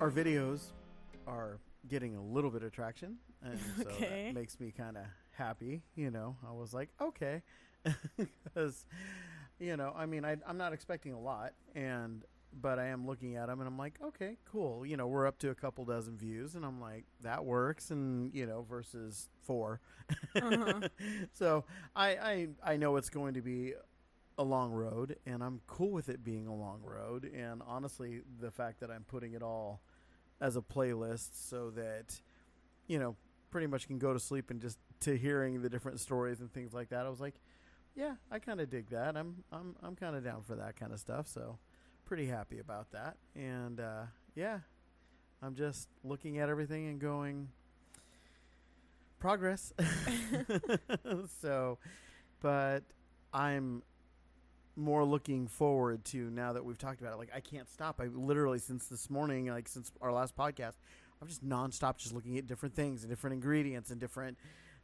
our videos are getting a little bit of traction, and so Okay. that makes me kind of happy. You know, I was like, okay, because you know, I mean, I, I'm not expecting a lot, and but I am looking at them, and I'm like, okay, cool. You know, we're up to a couple dozen views, and I'm like, that works, and you know, versus 4 Uh-huh. so I, I I know it's going to be a long road, and I'm cool with it being a long road. And honestly, the fact that I'm putting it all as a playlist so that you know pretty much can go to sleep and just to hearing the different stories and things like that. I was like, yeah, I kind of dig that. I'm I'm I'm kind of down for that kind of stuff. So pretty happy about that. And uh, yeah, I'm just looking at everything and going progress. so, but I'm more looking forward to now that we've talked about it. Like I can't stop. I literally since this morning, like since our last podcast, I'm just nonstop just looking at different things and different ingredients and different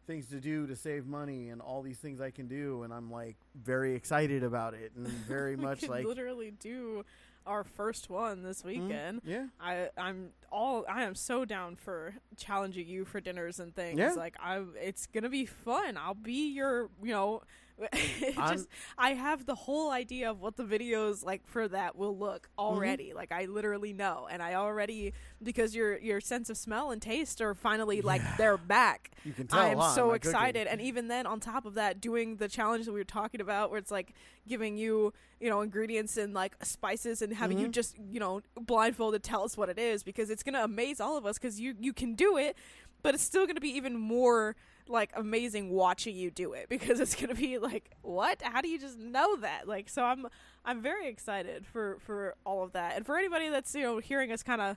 things to do to save money and all these things I can do and I'm like very excited about it and very much like literally do our first one this mm, weekend. yeah. I I'm all I am so down for challenging you for dinners and things. Yeah. Like I it's going to be fun. I'll be your, you know, just I have the whole idea of what the videos like for that will look Mm-hmm. already. Like I literally know and I already because your your sense of smell and taste are finally like Yeah. they're back. You can tell I'm huh, so my cooking. excited. And even then, on top of that, doing the challenge that we were talking about, where it's like giving you, you know, ingredients and like spices and having you Mhm. just, you know, blindfolded tell us what it is because it's going to amaze all of us because you, you can do it, but it's still going to be even more like amazing watching you do it because it's going to be like, what? How do you just know that? Like, so I'm, I'm very excited for, for all of that. And for anybody that's, you know, hearing us kind of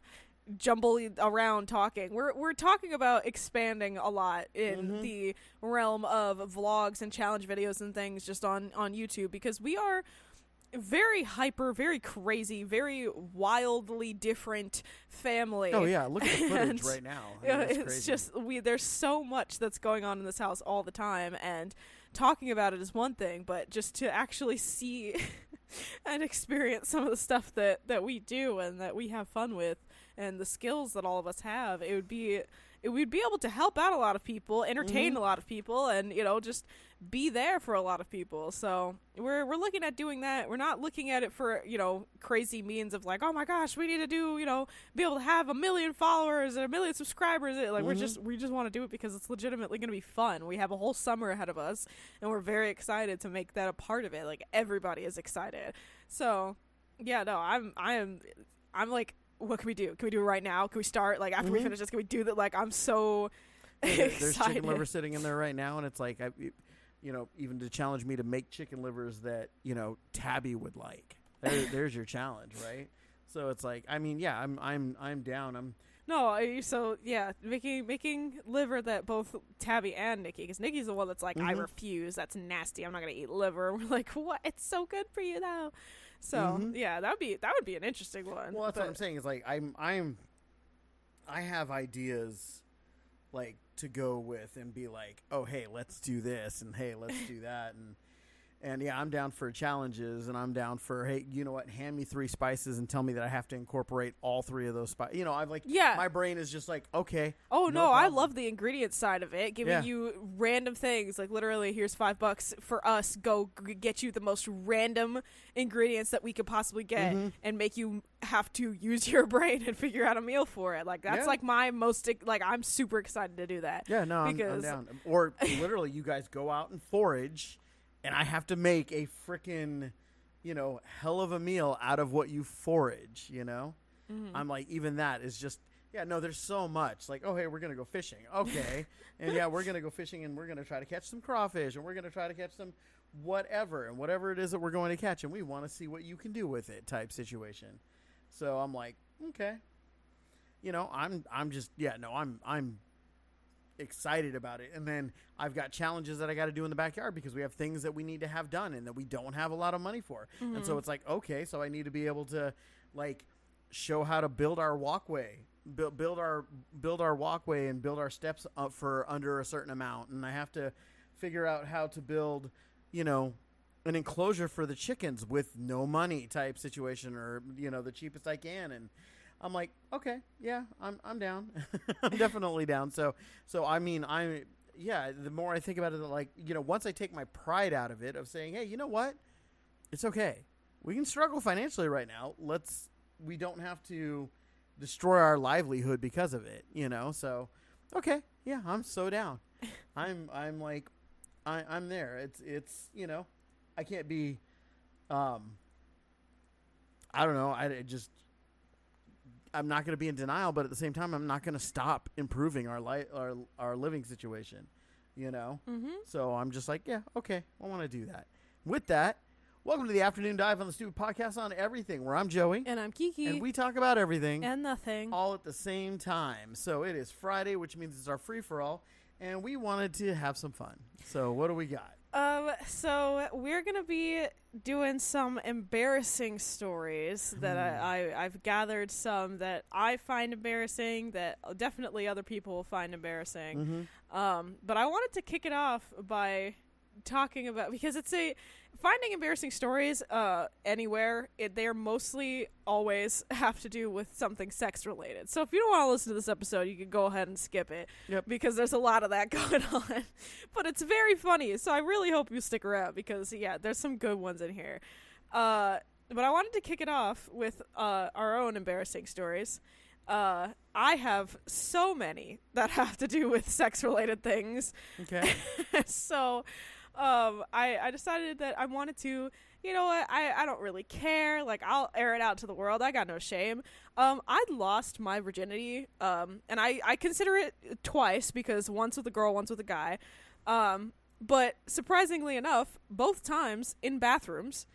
jumble around talking. We're we're talking about expanding a lot in Mhm. the realm of vlogs and challenge videos and things just on on YouTube because we are very hyper, very crazy, very wildly different family. Oh yeah, look at the footage And, right now. I mean, it's crazy. just we there's so much that's going on in this house all the time and talking about it is one thing but just to actually see and experience some of the stuff that that we do and that we have fun with and the skills that all of us have it would be it, we'd be able to help out a lot of people entertain Mhm. a lot of people and you know just be there for a lot of people so we're we're looking at doing that we're not looking at it for you know crazy means of like oh my gosh we need to do you know be able to have a million followers and a million subscribers. Like we're Mhm. just we just want to do it because it's legitimately going to be fun. We have a whole summer ahead of us, and we're very excited to make that a part of it. Like everybody is excited. So yeah, no, I'm I am I'm like, what can we do? Can we do it right now? Can we start? Like after we Mhm. finish this, can we do that? Like I'm so Yeah, there- excited. There's chicken liver sitting in there right now, and it's like, I, you know, even to challenge me to make chicken livers that you know Tabby would like. There, there's your challenge, right? So it's like, I mean, yeah, I'm, I'm, I'm down. I'm, No, I- so yeah, making making liver that both Tabby and Nikki, because Nikki's the one that's like, I Mhm. refuse. That's nasty. I'm not gonna eat liver. We're like, what? It's so good for you though. So Mhm. yeah, that would be that would be an interesting one. well, that's what I'm saying. Is like, I'm, I'm, I have ideas, like to go with and be like, oh, hey, let's do this, and hey, let's do that, and. And yeah, I'm down for challenges, and I'm down for hey, you know what? Hand me three spices and tell me that I have to incorporate all three of those spices. You know, I'm like Yeah. my brain is just like okay, Oh No no, I love the ingredient side of it, giving Yeah. you random things. Like literally, here's five bucks for us. Go g- get you the most random ingredients that we could possibly get, Mhm. and make you have to use your brain and figure out a meal for it. Like that's Yeah. like my most like I'm super excited to do that. Yeah, no, I'm, I'm down. Or literally, you guys go out and forage, and I have to make a freaking, you know, hell of a meal out of what you forage. You know, Mhm. I'm like, even that is just. Yeah, no, there's so much. Like, oh, hey, we're gonna go fishing. Okay, and yeah, we're gonna go fishing, and we're gonna try to catch some crawfish, and we're gonna try to catch some whatever, and whatever it is that we're going to catch, and we want to see what you can do with it, type situation. So I'm like, okay, you know, I'm, I'm just, yeah, no, I'm, I'm excited about it. And then I've got challenges that I got to do in the backyard because we have things that we need to have done and that we don't have a lot of money for. And so Mhm. it's like, okay, so I need to be able to like show how to build our walkway, build build our build our walkway and build our steps up for under a certain amount. And I have to figure out how to build, you know, an enclosure for the chickens with no money type situation or you know the cheapest I can and I'm like, okay, yeah, I'm I'm down. I'm definitely down. So so I mean, I yeah, the more I think about it, like you know, once I take my pride out of it, of saying, hey, you know what, it's okay. We can struggle financially right now. Let's we don't have to destroy our livelihood because of it. You know, so okay, yeah, I'm so down. I'm I'm like I, I'm there. It's it's you know, I can't be, um, I don't know. I just I'm not going to be in denial, but at the same time, I'm not going to stop improving our life, our our living situation. You know, Mm-hmm. so I'm just like, yeah, okay, I want to do that. With that, welcome to the afternoon dive on the stupid podcast on everything, where I'm Joey, And I'm Kiki. and we talk about everything and nothing. all at the same time. So it is Friday, which means it's our free for all, and we wanted to have some fun. So what do we got? Um, so we're gonna be doing some embarrassing stories that Hmm. I, I I've gathered some that I find embarrassing that definitely other people will find embarrassing. Mm-hmm. Um, but I wanted to kick it off by talking about because it's a finding embarrassing stories uh anywhere it, they're mostly always have to do with something sex related. So if you don't want to listen to this episode you can go ahead and skip it Yep. because there's a lot of that going on. But it's very funny so i really hope you stick around because yeah there's some good ones in here. Uh but i wanted to kick it off with uh our own embarrassing stories. Uh i have so many that have to do with sex related things. Okay. so um I, I decided that I wanted to you know what I, I don't really care like I'll air it out to the world I got no shame. Um I'd lost my virginity um and I, I consider it twice because once with a girl once with a guy. Um but surprisingly enough both times in bathrooms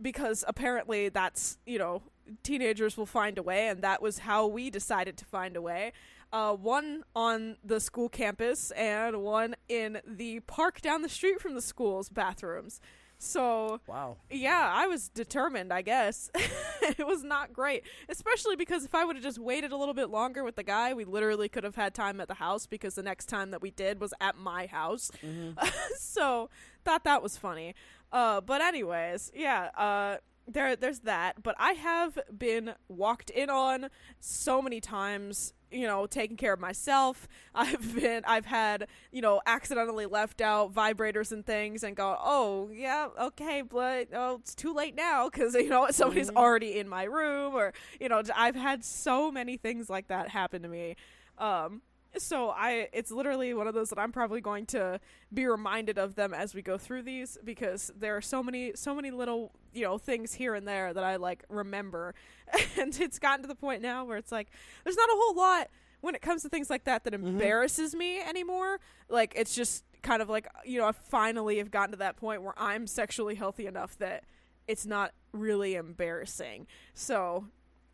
because apparently that's you know teenagers will find a way and that was how we decided to find a way uh, one on the school campus and one in the park down the street from the school's bathrooms so wow. yeah i was determined i guess it was not great especially because if i would have just waited a little bit longer with the guy we literally could have had time at the house because the next time that we did was at my house Mm-hmm. so thought that was funny. Uh, but anyways, yeah. Uh, there, there's that. But I have been walked in on so many times. You know, taking care of myself. I've been, I've had, you know, accidentally left out vibrators and things, and go, oh yeah, okay, but oh, it's too late now because you know somebody's Mhm. already in my room, or you know, I've had so many things like that happen to me. Um, so I it's literally one of those that I'm probably going to be reminded of them as we go through these because there are so many so many little you know things here and there that I like remember and it's gotten to the point now where it's like there's not a whole lot when it comes to things like that that Mhm. embarrasses me anymore like it's just kind of like you know I finally have gotten to that point where I'm sexually healthy enough that it's not really embarrassing so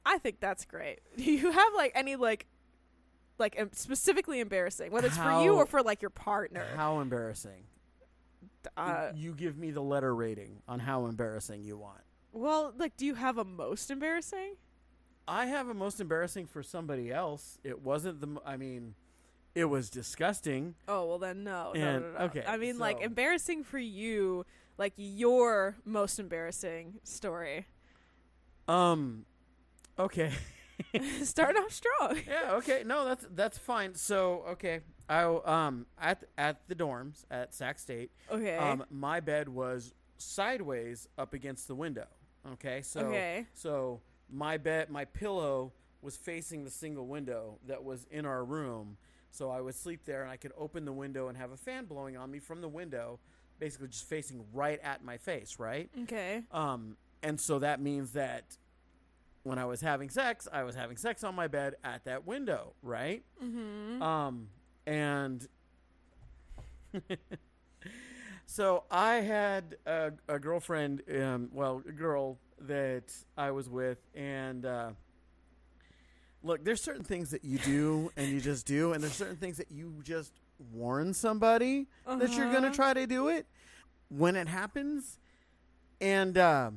I think that's great. Do you have like any like like specifically embarrassing, whether it's for you or for like your partner? How embarrassing. Uh, you give me the letter rating on how embarrassing you want. well, like, do you have a most embarrassing? I have a most embarrassing for somebody else. It wasn't the. m- I mean, it was disgusting. Oh well, then no, no, And- no, no, no. okay, I mean, like so- embarrassing for you, like your most embarrassing story. Um. Okay. Starting off strong. yeah. Okay. No, that's that's fine. So okay. I um at at the dorms at Sac State. Okay. Um, my bed was sideways up against the window. Okay. So okay. So my bed, my pillow was facing the single window that was in our room. So I would sleep there, and I could open the window and have a fan blowing on me from the window, basically just facing right at my face, right? Okay. Um, and so that means that when I was having sex, I was having sex on my bed at that window, right? Mm-hmm. Um, and so I had a, a girlfriend, um, well, a girl that I was with, and uh, look, there's certain things that you do and you just do, and there's certain things that you just warn somebody that you're gonna Uh-huh. try to do it when it happens, and. Uh,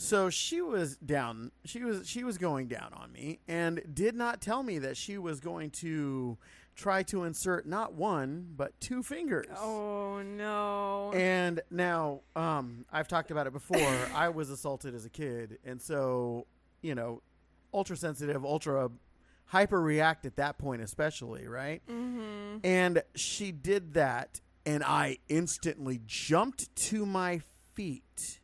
so she was down. She was she was going down on me, and did not tell me that she was going to try to insert not one but two fingers. Oh no. And now, um, I've talked about it before. I was assaulted as a kid, and so you know, ultra sensitive, ultra hyper react at that point, especially, right? Mm-hmm. And she did that, and I instantly jumped to my feet.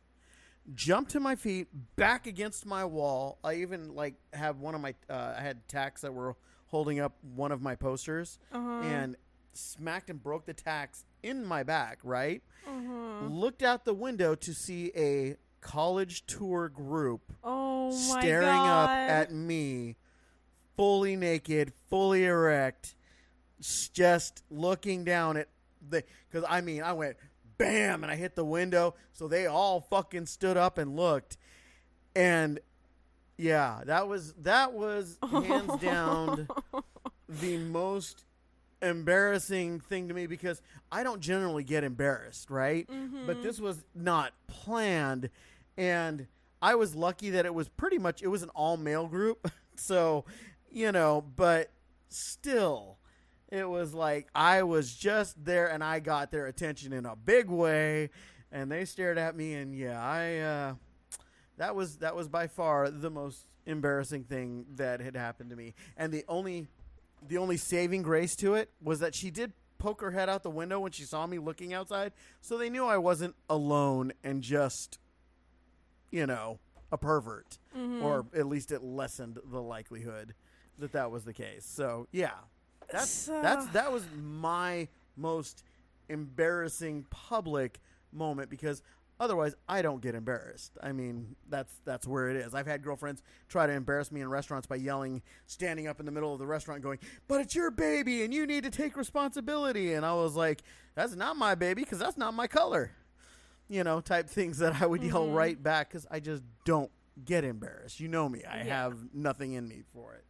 Jumped to my feet, back against my wall. I even like have one of my. Uh, I had tacks that were holding up one of my posters, Uh-huh. and smacked and broke the tacks in my back. Right, uh-huh. looked out the window to see a college tour group Oh my staring god. up at me, fully naked, fully erect, just looking down at the. Because I mean, I went bam, and I hit the window, so they all fucking stood up and looked, and yeah, that was that was hands down the most embarrassing thing to me because I don't generally get embarrassed, right? Mm-hmm. But this was not planned and I was lucky that it was pretty much it was an all male group. So, you know, but still it was like I was just there and I got their attention in a big way and they stared at me and yeah, I uh that was that was by far the most embarrassing thing that had happened to me. And the only the only saving grace to it was that she did poke her head out the window when she saw me looking outside, so they knew I wasn't alone and just you know, a pervert Mhm. or at least it lessened the likelihood that that was the case. So, yeah. That's So- that's that was my most embarrassing public moment because otherwise I don't get embarrassed. I mean, that's that's where it is. I've had girlfriends try to embarrass me in restaurants by yelling, standing up in the middle of the restaurant going, "But it's your baby and you need to take responsibility." And I was like, "That's not my baby because that's not my color." You know, type things that I would yell Mhm. right back cuz I just don't get embarrassed. You know me. I Yeah. have nothing in me for it.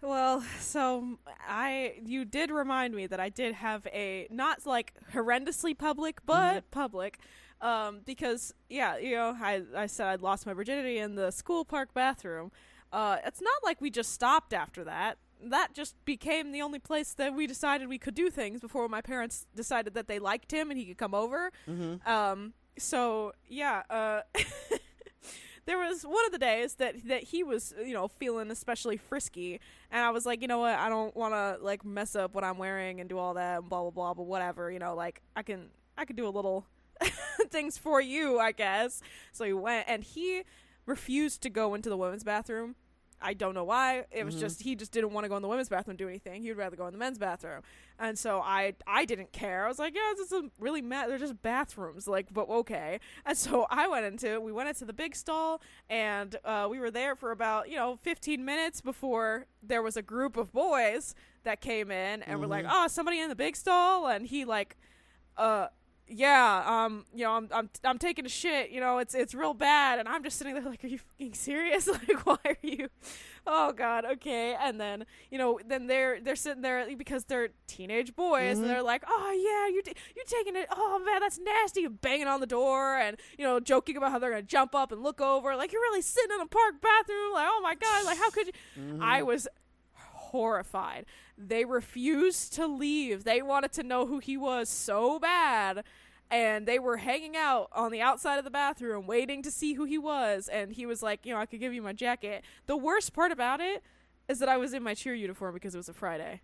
Well, so I you did remind me that I did have a not like horrendously public, but public. Um, because yeah, you know, I I said I'd lost my virginity in the school park bathroom. Uh, it's not like we just stopped after that. That just became the only place that we decided we could do things before my parents decided that they liked him and he could come over. Mhm. Um, so yeah, uh, there was one of the days that that he was, you know, feeling especially frisky, and I was like, you know what, I don't want to like mess up what I'm wearing and do all that and blah blah blah, but whatever, you know, like I can I can do a little things for you, I guess. So he went, and he refused to go into the women's bathroom. I don't know why. It was Mhm. just he just didn't want to go in the women's bathroom and do anything. He would rather go in the men's bathroom. And so I I didn't care. I was like, yeah, this is really ma- they're just bathrooms, like, but okay. And so I went into we went into the big stall, and uh, we were there for about you know 15 minutes before there was a group of boys that came in and were like, Mhm. oh, somebody in the big stall, and he like, uh. Yeah, um, you know, I'm I'm I'm taking a shit. You know, it's it's real bad, and I'm just sitting there like, are you fucking serious? like, why are you? Oh God, okay. And then you know, then they're they're sitting there because they're teenage boys, Mhm. and they're like, oh yeah, you t- you taking it? Oh man, that's nasty. Banging on the door, and you know, joking about how they're gonna jump up and look over, like you're really sitting in a park bathroom. Like, oh my God, like how could you? Mhm. I was horrified. They refused to leave. They wanted to know who he was so bad. And they were hanging out on the outside of the bathroom waiting to see who he was. And he was like, you know, I could give you my jacket. The worst part about it is that I was in my cheer uniform because it was a Friday.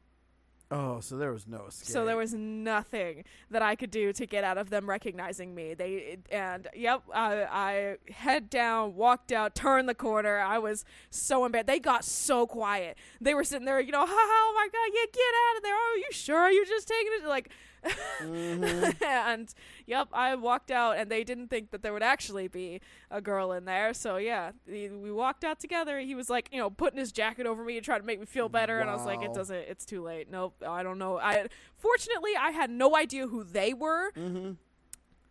Oh, so there was no escape. So there was nothing that I could do to get out of them recognizing me. They and yep, I, I head down, walked out, turned the corner. I was so embarrassed. They got so quiet. They were sitting there, you know, ha oh my god, yeah, get out of there. Oh, are you sure Are you're just taking it? Like, Mhm. and yep, I walked out, and they didn't think that there would actually be a girl in there. So yeah, we walked out together. He was like, you know, putting his jacket over me to try to make me feel better, and I was like, it doesn't. It's too late. Nope, I don't know. I fortunately I had no idea who they were, Mhm.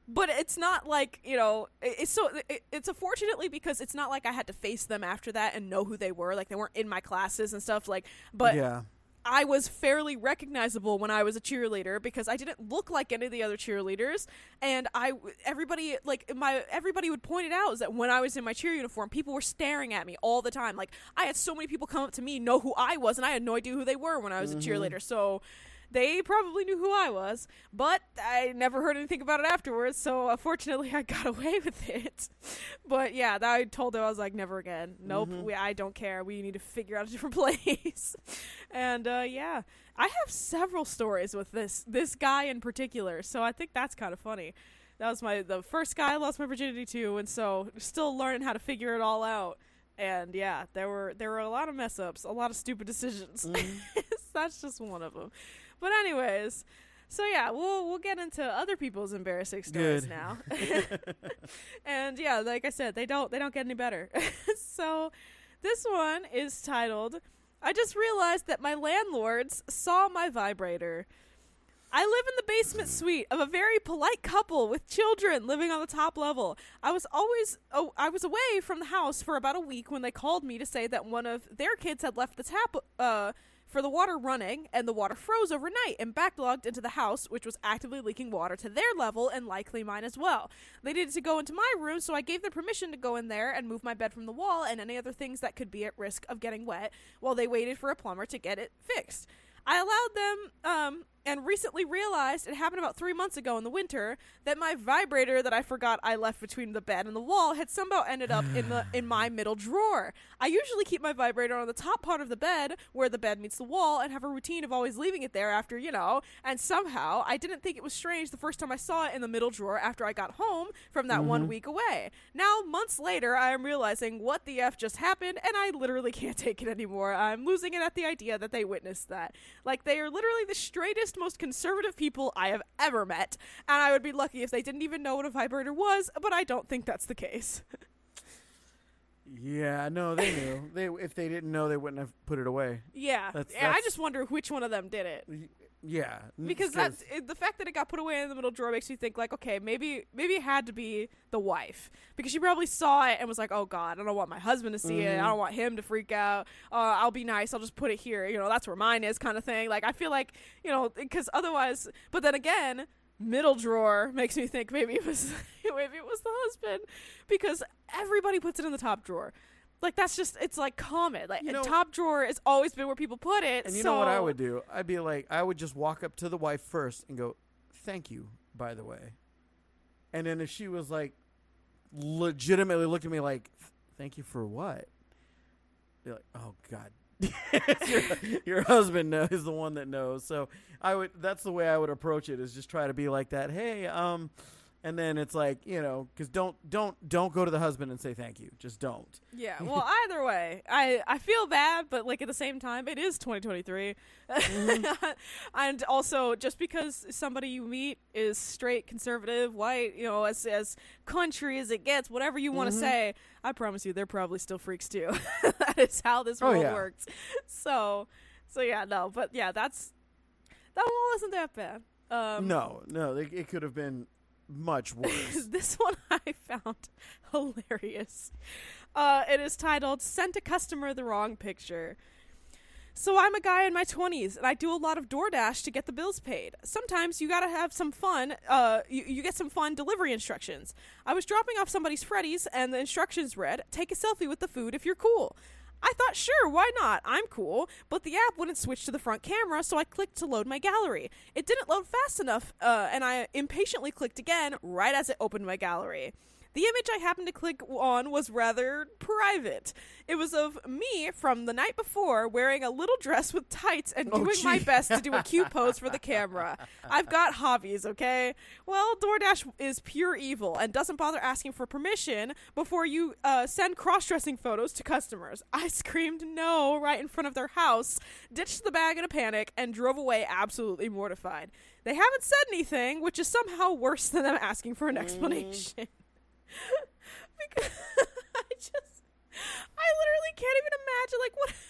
but it's not like you know. It's so it, it's unfortunately because it's not like I had to face them after that and know who they were. Like they weren't in my classes and stuff. Like, but yeah. I was fairly recognizable when I was a cheerleader because I didn't look like any of the other cheerleaders, and I everybody like my everybody would point it out is that when I was in my cheer uniform, people were staring at me all the time. Like I had so many people come up to me know who I was, and I had no idea who they were when I was Mhm. a cheerleader. So they probably knew who I was, but I never heard anything about it afterwards. So unfortunately, I got away with it. But yeah, that I told them I was like, never again. Nope, Mhm. we, I don't care. We need to figure out a different place. and uh, yeah, I have several stories with this this guy in particular. So I think that's kind of funny. That was my the first guy I lost my virginity to, and so still learning how to figure it all out. And yeah, there were there were a lot of mess ups, a lot of stupid decisions. Mhm. That's just one of them. But anyways, so yeah, we'll we'll get into other people's embarrassing stories Good. now. and yeah, like I said, they don't they don't get any better. so this one is titled I just realized that my landlords saw my vibrator. I live in the basement suite of a very polite couple with children living on the top level. I was always oh, I was away from the house for about a week when they called me to say that one of their kids had left the tap uh for the water running and the water froze overnight and backlogged into the house which was actively leaking water to their level and likely mine as well. They needed to go into my room so I gave them permission to go in there and move my bed from the wall and any other things that could be at risk of getting wet while they waited for a plumber to get it fixed. I allowed them um, and recently realized it happened about three months ago in the winter that my vibrator that I forgot I left between the bed and the wall had somehow ended up in the in my middle drawer. I usually keep my vibrator on the top part of the bed where the bed meets the wall and have a routine of always leaving it there after, you know, and somehow I didn't think it was strange the first time I saw it in the middle drawer after I got home from that one Mhm. week away. Now, months later, I am realizing what the F just happened and I literally can't take it anymore. I'm losing it at the idea that they witnessed that. Like, they are literally the straightest, most conservative people I have ever met, and I would be lucky if they didn't even know what a vibrator was, but I don't think that's the case. yeah, no, they knew. They if they didn't know, they wouldn't have put it away. yeah. That's- yeah, I just wonder which one of them did it. Yeah, Because that's it, the fact that it got put away in the middle drawer makes me think like, okay, maybe maybe it had to be the wife because she probably saw it and was like, oh god, I don't want my husband to see it. I Mhm. don't want him to freak out. Uh, I'll be nice. I'll just put it here. You know, that's where mine is, kind of thing. Like I feel like you know because otherwise, but then again. Middle drawer makes me think maybe it was maybe it was the husband because everybody puts it in the top drawer. Like that's just it's like common. Like You know- top drawer has always been where people put it. And you know what I would do? I'd be like, I would just walk up to the wife first and go, "Thank you, by the way." And then if she was like, legitimately looked at me like, "Thank you for what?" Be like, "Oh God." your, your husband knows, is the one that knows. So I would. That's the way I would approach it. Is just try to be like that. Hey, um, and then it's like you know, because don't don't don't go to the husband and say thank you. Just don't. Yeah. Well, either way, I I feel bad, but like at the same time, it is 2023, and also just because somebody you meet is straight, conservative, white, you know, as as country as it gets, whatever you want to Mhm. say, I promise you, they're probably still freaks too. that is how this Oh, world yeah. works. So, so yeah, no, but yeah, that's that one wasn't that bad. Um, no, no, it, it could have been much worse. this one I found hilarious. Uh, it is titled "Sent a Customer the Wrong Picture." So I'm a guy in my 20s, and I do a lot of DoorDash to get the bills paid. Sometimes you gotta have some fun. Uh, you, you get some fun delivery instructions. I was dropping off somebody's Freddy's, and the instructions read, "Take a selfie with the food if you're cool." I thought, sure, why not? I'm cool. But the app wouldn't switch to the front camera, so I clicked to load my gallery. It didn't load fast enough, uh, and I impatiently clicked again right as it opened my gallery. The image I happened to click on was rather private. It was of me from the night before wearing a little dress with tights and Oh, doing my best to do a cute pose for the camera. I've got hobbies, okay? Well, DoorDash is pure evil and doesn't bother asking for permission before you uh, send cross dressing photos to customers. I screamed no right in front of their house, ditched the bag in a panic, and drove away absolutely mortified. They haven't said anything, which is somehow worse than them asking for an explanation. Because I just, I literally can't even imagine like what.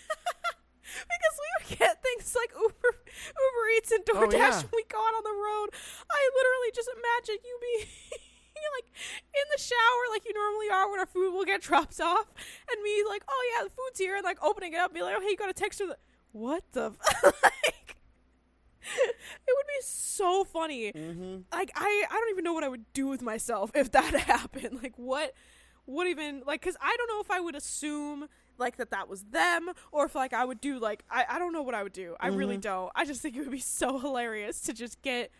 because we would get things like Uber, Uber Eats and Oh, DoorDash yeah. when we go out on the road. I literally just imagine you being like in the shower like you normally are when our food will get dropped off, and me like, oh yeah, the food's here, and like opening it up, and be like, oh hey, you got a text her. The- what the f- like? It would be so funny mm-hmm. like I I don't even know what I would do with myself if that happened. Like what what even like cuz I don't know if I would assume like that that was them or if like I would do like I, I don't know what I would do. I really Mhm. don't. I just think it would be so hilarious to just get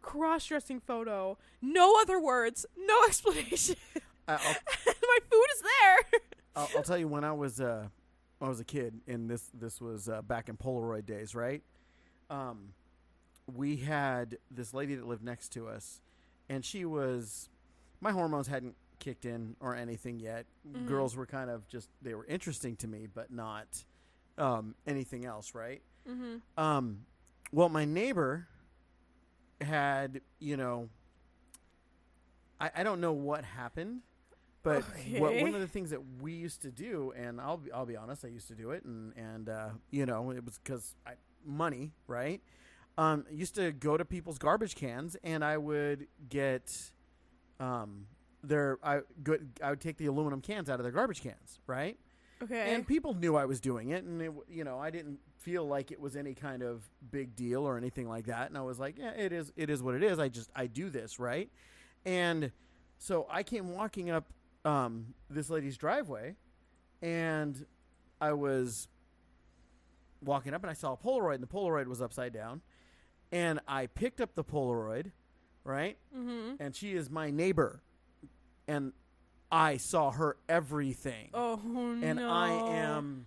cross dressing photo, no other words, no explanation. I'll, My food is there. I'll, I'll tell you when I was uh, when I was a kid, and this this was uh, back in Polaroid days, right? Um, we had this lady that lived next to us, and she was my hormones hadn't kicked in or anything yet. Mhm. Girls were kind of just they were interesting to me, but not um, anything else, right? mm-hmm. Um, well, my neighbor had, you know, I, I don't know what happened, but what, one of the things that we used to do, and I'll be, I'll be honest, I used to do it, and and uh, you know, it was because money, right? Um, I used to go to people's garbage cans, and I would get, um, their I I would take the aluminum cans out of their garbage cans, right? Okay. And people knew I was doing it, and it, you know, I didn't feel like it was any kind of big deal or anything like that. And I was like, yeah, it is. It is what it is. I just I do this right. And so I came walking up um, this lady's driveway, and I was walking up, and I saw a Polaroid, and the Polaroid was upside down, and I picked up the Polaroid, right, mm-hmm. and she is my neighbor, and I saw her everything Oh and no. I am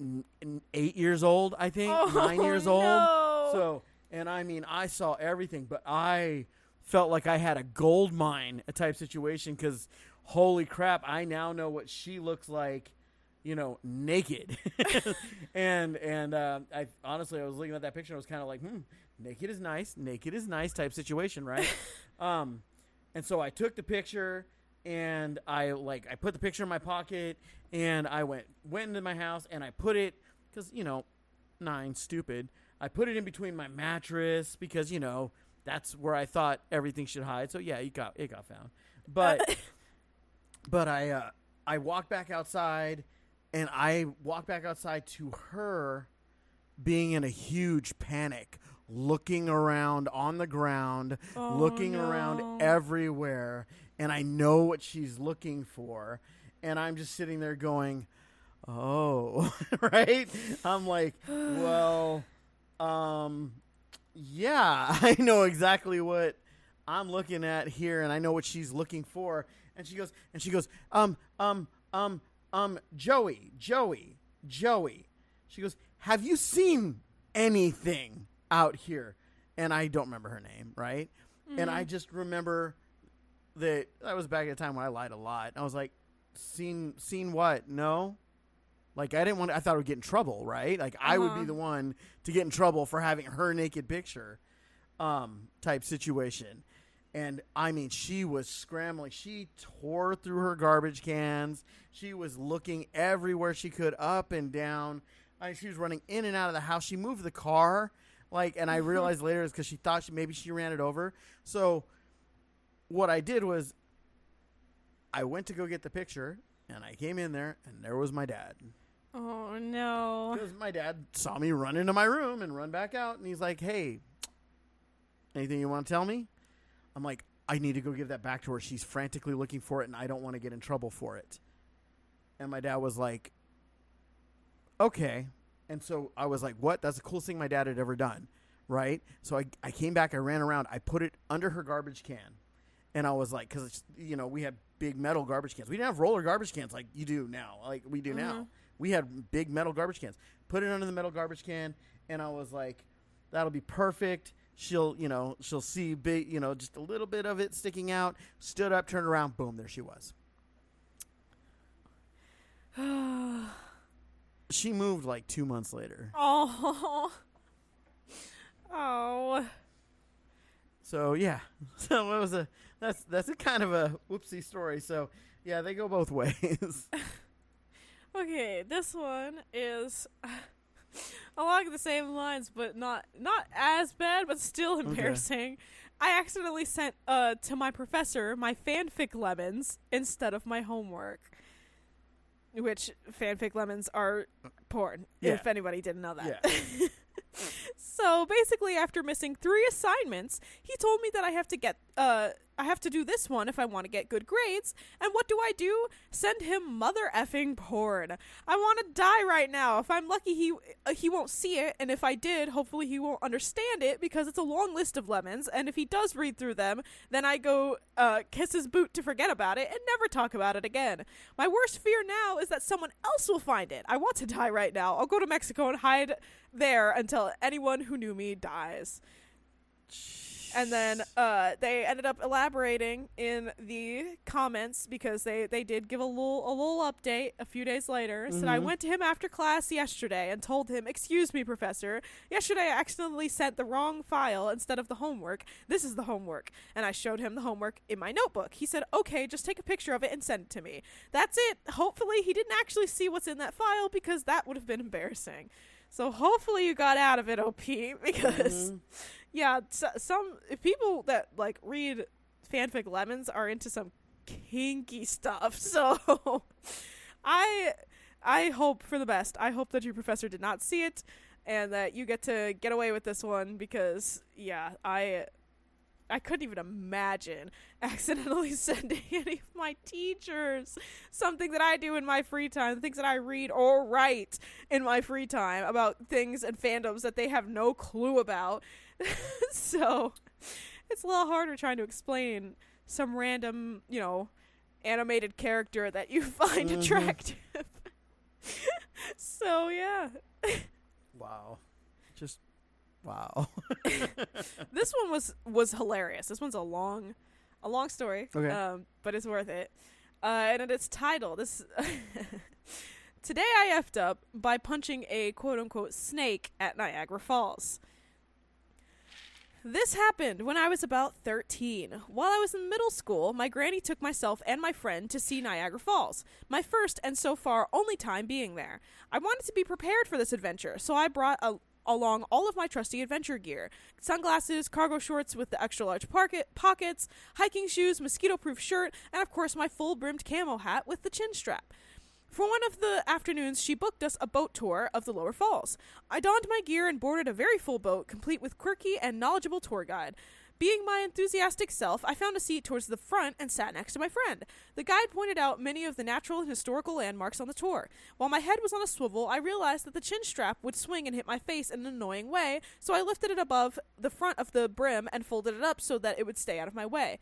n- eight years old, I think, oh, nine years old. So, and I mean, I saw everything, but I felt like I had a gold mine a type situation because, holy crap, I now know what she looks like, you know, naked. and and uh, I honestly, I was looking at that picture, and I was kind of like, hmm, naked is nice, naked is nice type situation, right? um, and so I took the picture and I like I put the picture in my pocket and I went went into my house and I put it because you know nine stupid I put it in between my mattress because you know that's where I thought everything should hide so yeah it got it got found but but I uh, I walked back outside and I walk back outside to her being in a huge panic looking around on the ground Oh, looking no. around everywhere and I know what she's looking for and I'm just sitting there going oh right I'm like well um yeah I know exactly what I'm looking at here and I know what she's looking for and she goes and she goes um um um um Joey Joey Joey she goes have you seen anything out here and I don't remember her name right and I just remember that that was back at a time when I lied a lot. I was like, "Seen, seen what? No." Like I didn't want. I thought I would get in trouble, right? Like I would be Uh-huh. the one to get in trouble for having her naked picture, um, type situation. And I mean, she was scrambling. She tore through her garbage cans. She was looking everywhere she could, up and down. I mean, she was running in and out of the house. She moved the car, like, and I realized later it's because she thought she maybe she ran it over. So, what I did was, I went to go get the picture, and I came in there, and there was my dad. Oh no. Because my dad saw me run into my room and run back out, and he's like, "Hey, anything you want to tell me?" I'm like, "I need to go give that back to her. She's frantically looking for it, and I don't want to get in trouble for it." And my dad was like, "Okay." And so I was like, "What? That's the coolest thing my dad had ever done." Right? So I, I came back, I ran around, I put it under her garbage can. And I was like, because, you know, we had big metal garbage cans. We didn't have roller garbage cans like you do now, like we do now. Mhm. We had big metal garbage cans. Put it under the metal garbage can, and I was like, that'll be perfect. She'll, you know, she'll see big, you know, just a little bit of it sticking out. Stood up, turned around, boom, there she was. She moved like two months later. oh. Oh. So yeah, so it was a that's that's a kind of a whoopsie story. So yeah, they go both ways. Okay, this one is along the same lines, but not not as bad, but still embarrassing. I accidentally sent uh to my professor my fanfic lemons instead of my homework. Which fanfic lemons are porn, Yeah. if anybody didn't know that. Yeah. so basically after missing three assignments, he told me that I have to get uh I have to do this one if I want to get good grades. And what do I do? Send him mother effing porn. I want to die right now. If I'm lucky, he uh, he won't see it, and if I did, hopefully he won't understand it because it's a long list of lemons. And if he does read through them, then I go uh, kiss his boot to forget about it and never talk about it again. My worst fear now is that someone else will find it. I want to die right now. I'll go to Mexico and hide there until anyone who knew me dies. And then uh, they ended up elaborating in the comments because they, they did give a little a little update a few days later. So I went to him after class yesterday and told him, "Excuse me, professor. Yesterday I accidentally sent the wrong file instead of the homework. This is the homework." And I showed him the homework in my notebook. He said, "Okay, just take a picture of it and send it to me." That's it. Hopefully he didn't actually see what's in that file because that would have been embarrassing. So hopefully you got out of it, OP, because Mhm. Yeah, s some people that like read fanfic lemons are into some kinky stuff. So I I hope for the best. I hope that your professor did not see it and that you get to get away with this one because yeah, I I couldn't even imagine accidentally sending any of my teachers something that I do in my free time, things that I read or write in my free time about things and fandoms that they have no clue about. so it's a little harder trying to explain some random, you know, animated character that you find Mhm. attractive. so yeah. Wow. Just wow. this one was was hilarious. This one's a long, a long story. Okay. Um, but it's worth it. Uh, and it's titled this. Today I effed up by punching a quote unquote snake at Niagara Falls. This happened when I was about 13. While I was in middle school, my granny took myself and my friend to see Niagara Falls, my first and so far only time being there. I wanted to be prepared for this adventure, so I brought a, along all of my trusty adventure gear sunglasses, cargo shorts with the extra large pocket, pockets, hiking shoes, mosquito proof shirt, and of course my full brimmed camo hat with the chin strap. For one of the afternoons, she booked us a boat tour of the lower falls. I donned my gear and boarded a very full boat, complete with quirky and knowledgeable tour guide. Being my enthusiastic self, I found a seat towards the front and sat next to my friend. The guide pointed out many of the natural and historical landmarks on the tour. While my head was on a swivel, I realized that the chin strap would swing and hit my face in an annoying way, so I lifted it above the front of the brim and folded it up so that it would stay out of my way.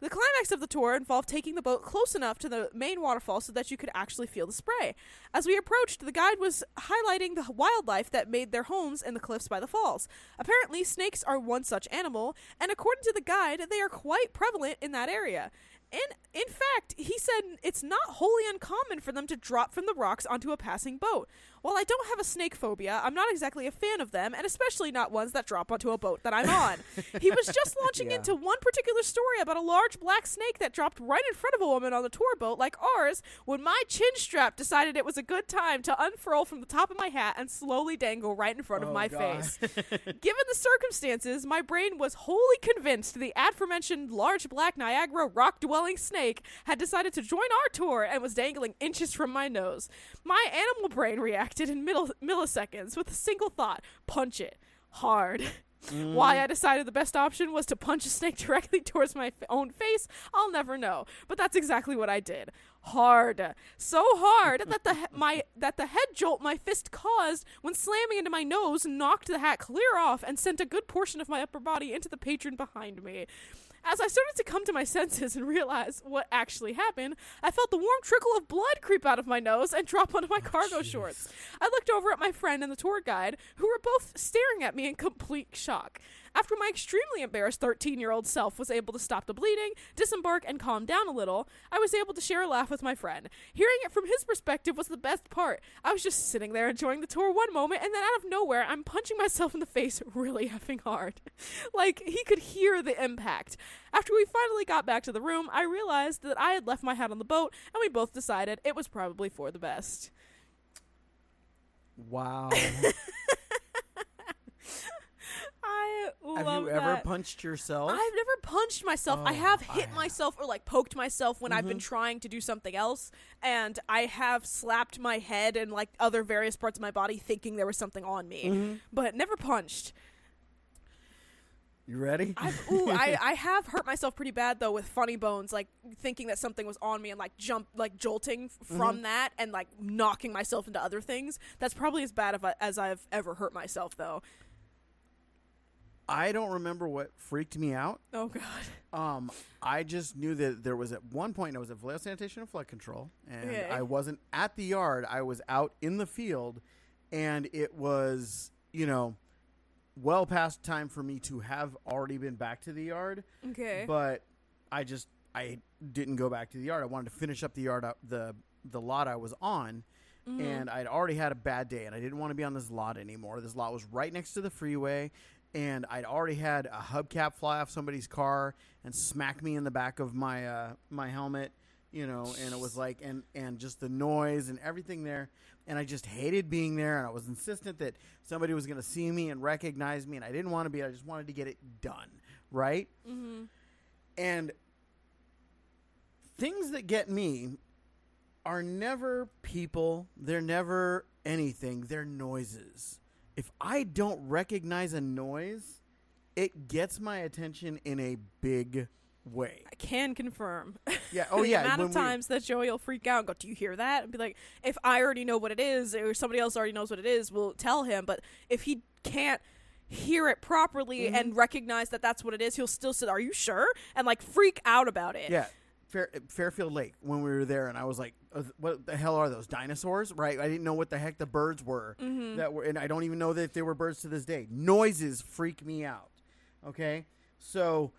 The climax of the tour involved taking the boat close enough to the main waterfall so that you could actually feel the spray. As we approached, the guide was highlighting the wildlife that made their homes in the cliffs by the falls. Apparently, snakes are one such animal, and according to the guide, they are quite prevalent in that area. In in fact, he said it's not wholly uncommon for them to drop from the rocks onto a passing boat. While I don't have a snake phobia, I'm not exactly a fan of them, and especially not ones that drop onto a boat that I'm on. he was just launching Yeah. into one particular story about a large black snake that dropped right in front of a woman on the tour boat like ours when my chin strap decided it was a good time to unfurl from the top of my hat and slowly dangle right in front of Oh, my God. face. Given the circumstances, my brain was wholly convinced the aforementioned large black Niagara rock dwelling snake had decided to join our tour and was dangling inches from my nose. My animal brain reacted in middle- milliseconds with a single thought punch it hard. Why mm. I decided the best option was to punch a snake directly towards my f- own face, I'll never know. But that's exactly what I did. Hard, so hard that the he- my that the head jolt my fist caused when slamming into my nose knocked the hat clear off and sent a good portion of my upper body into the patron behind me. As I started to come to my senses and realize what actually happened, I felt the warm trickle of blood creep out of my nose and drop onto my oh, cargo shorts. I looked over at my friend and the tour guide, who were both staring at me in complete shock. After my extremely embarrassed 13 year old self was able to stop the bleeding, disembark, and calm down a little, I was able to share a laugh with my friend. Hearing it from his perspective was the best part. I was just sitting there enjoying the tour one moment, and then out of nowhere, I'm punching myself in the face really effing hard. like, he could hear the impact. After we finally got back to the room, I realized that I had left my hat on the boat, and we both decided it was probably for the best. Wow. I love Have you ever punched yourself? I've never punched myself. I Oh, have I hit have. myself or like poked myself when I've been Mhm. trying to do something else, and I have slapped my head and like other various parts of my body thinking there was something on me, Mhm. but never punched. You ready? I've, ooh, I, I have hurt myself pretty bad though with funny bones, like thinking that something was on me and like jump, like jolting f- from Mhm. that and like knocking myself into other things. That's probably as bad of a, as I've ever hurt myself though. I don't remember what freaked me out. Oh god. Um, I just knew that there was at one point I was at Vallejo Sanitation and Flood Control, and Okay. I wasn't at the yard. I was out in the field, and it was you know well past time for me to have already been back to the yard. Okay. But I just I didn't go back to the yard. I wanted to finish up the yard up the the lot I was on. Mhm. And I'd already had a bad day, and I didn't want to be on this lot anymore. This lot was right next to the freeway, and I'd already had a hubcap fly off somebody's car and smack me in the back of my uh, my helmet, you know. And it was like, and and just the noise and everything there, and I just hated being there. And I was insistent that somebody was going to see me and recognize me, and I didn't want to be. I just wanted to get it done, right? Mhm. And things that get me are never people, they're never anything, they're noises. If I don't recognize a noise, it gets my attention in a big way. I can confirm. Yeah, oh the yeah, amount of we- times that Joey will freak out and go, "Do you hear that?" and be like, "If I already know what it is, or somebody else already knows what it is, we'll tell him." But if he can't hear it properly Mm-hmm. and recognize that that's what it is, he'll still say, "Are you sure?" and like freak out about it. Yeah. Fair, Fairfield Lake when we were there, and I was like, "What the hell are those dinosaurs?" Right? I didn't know what the heck the birds were Mm-hmm. that were, and I don't even know that they were birds to this day. Noises freak me out. Okay, so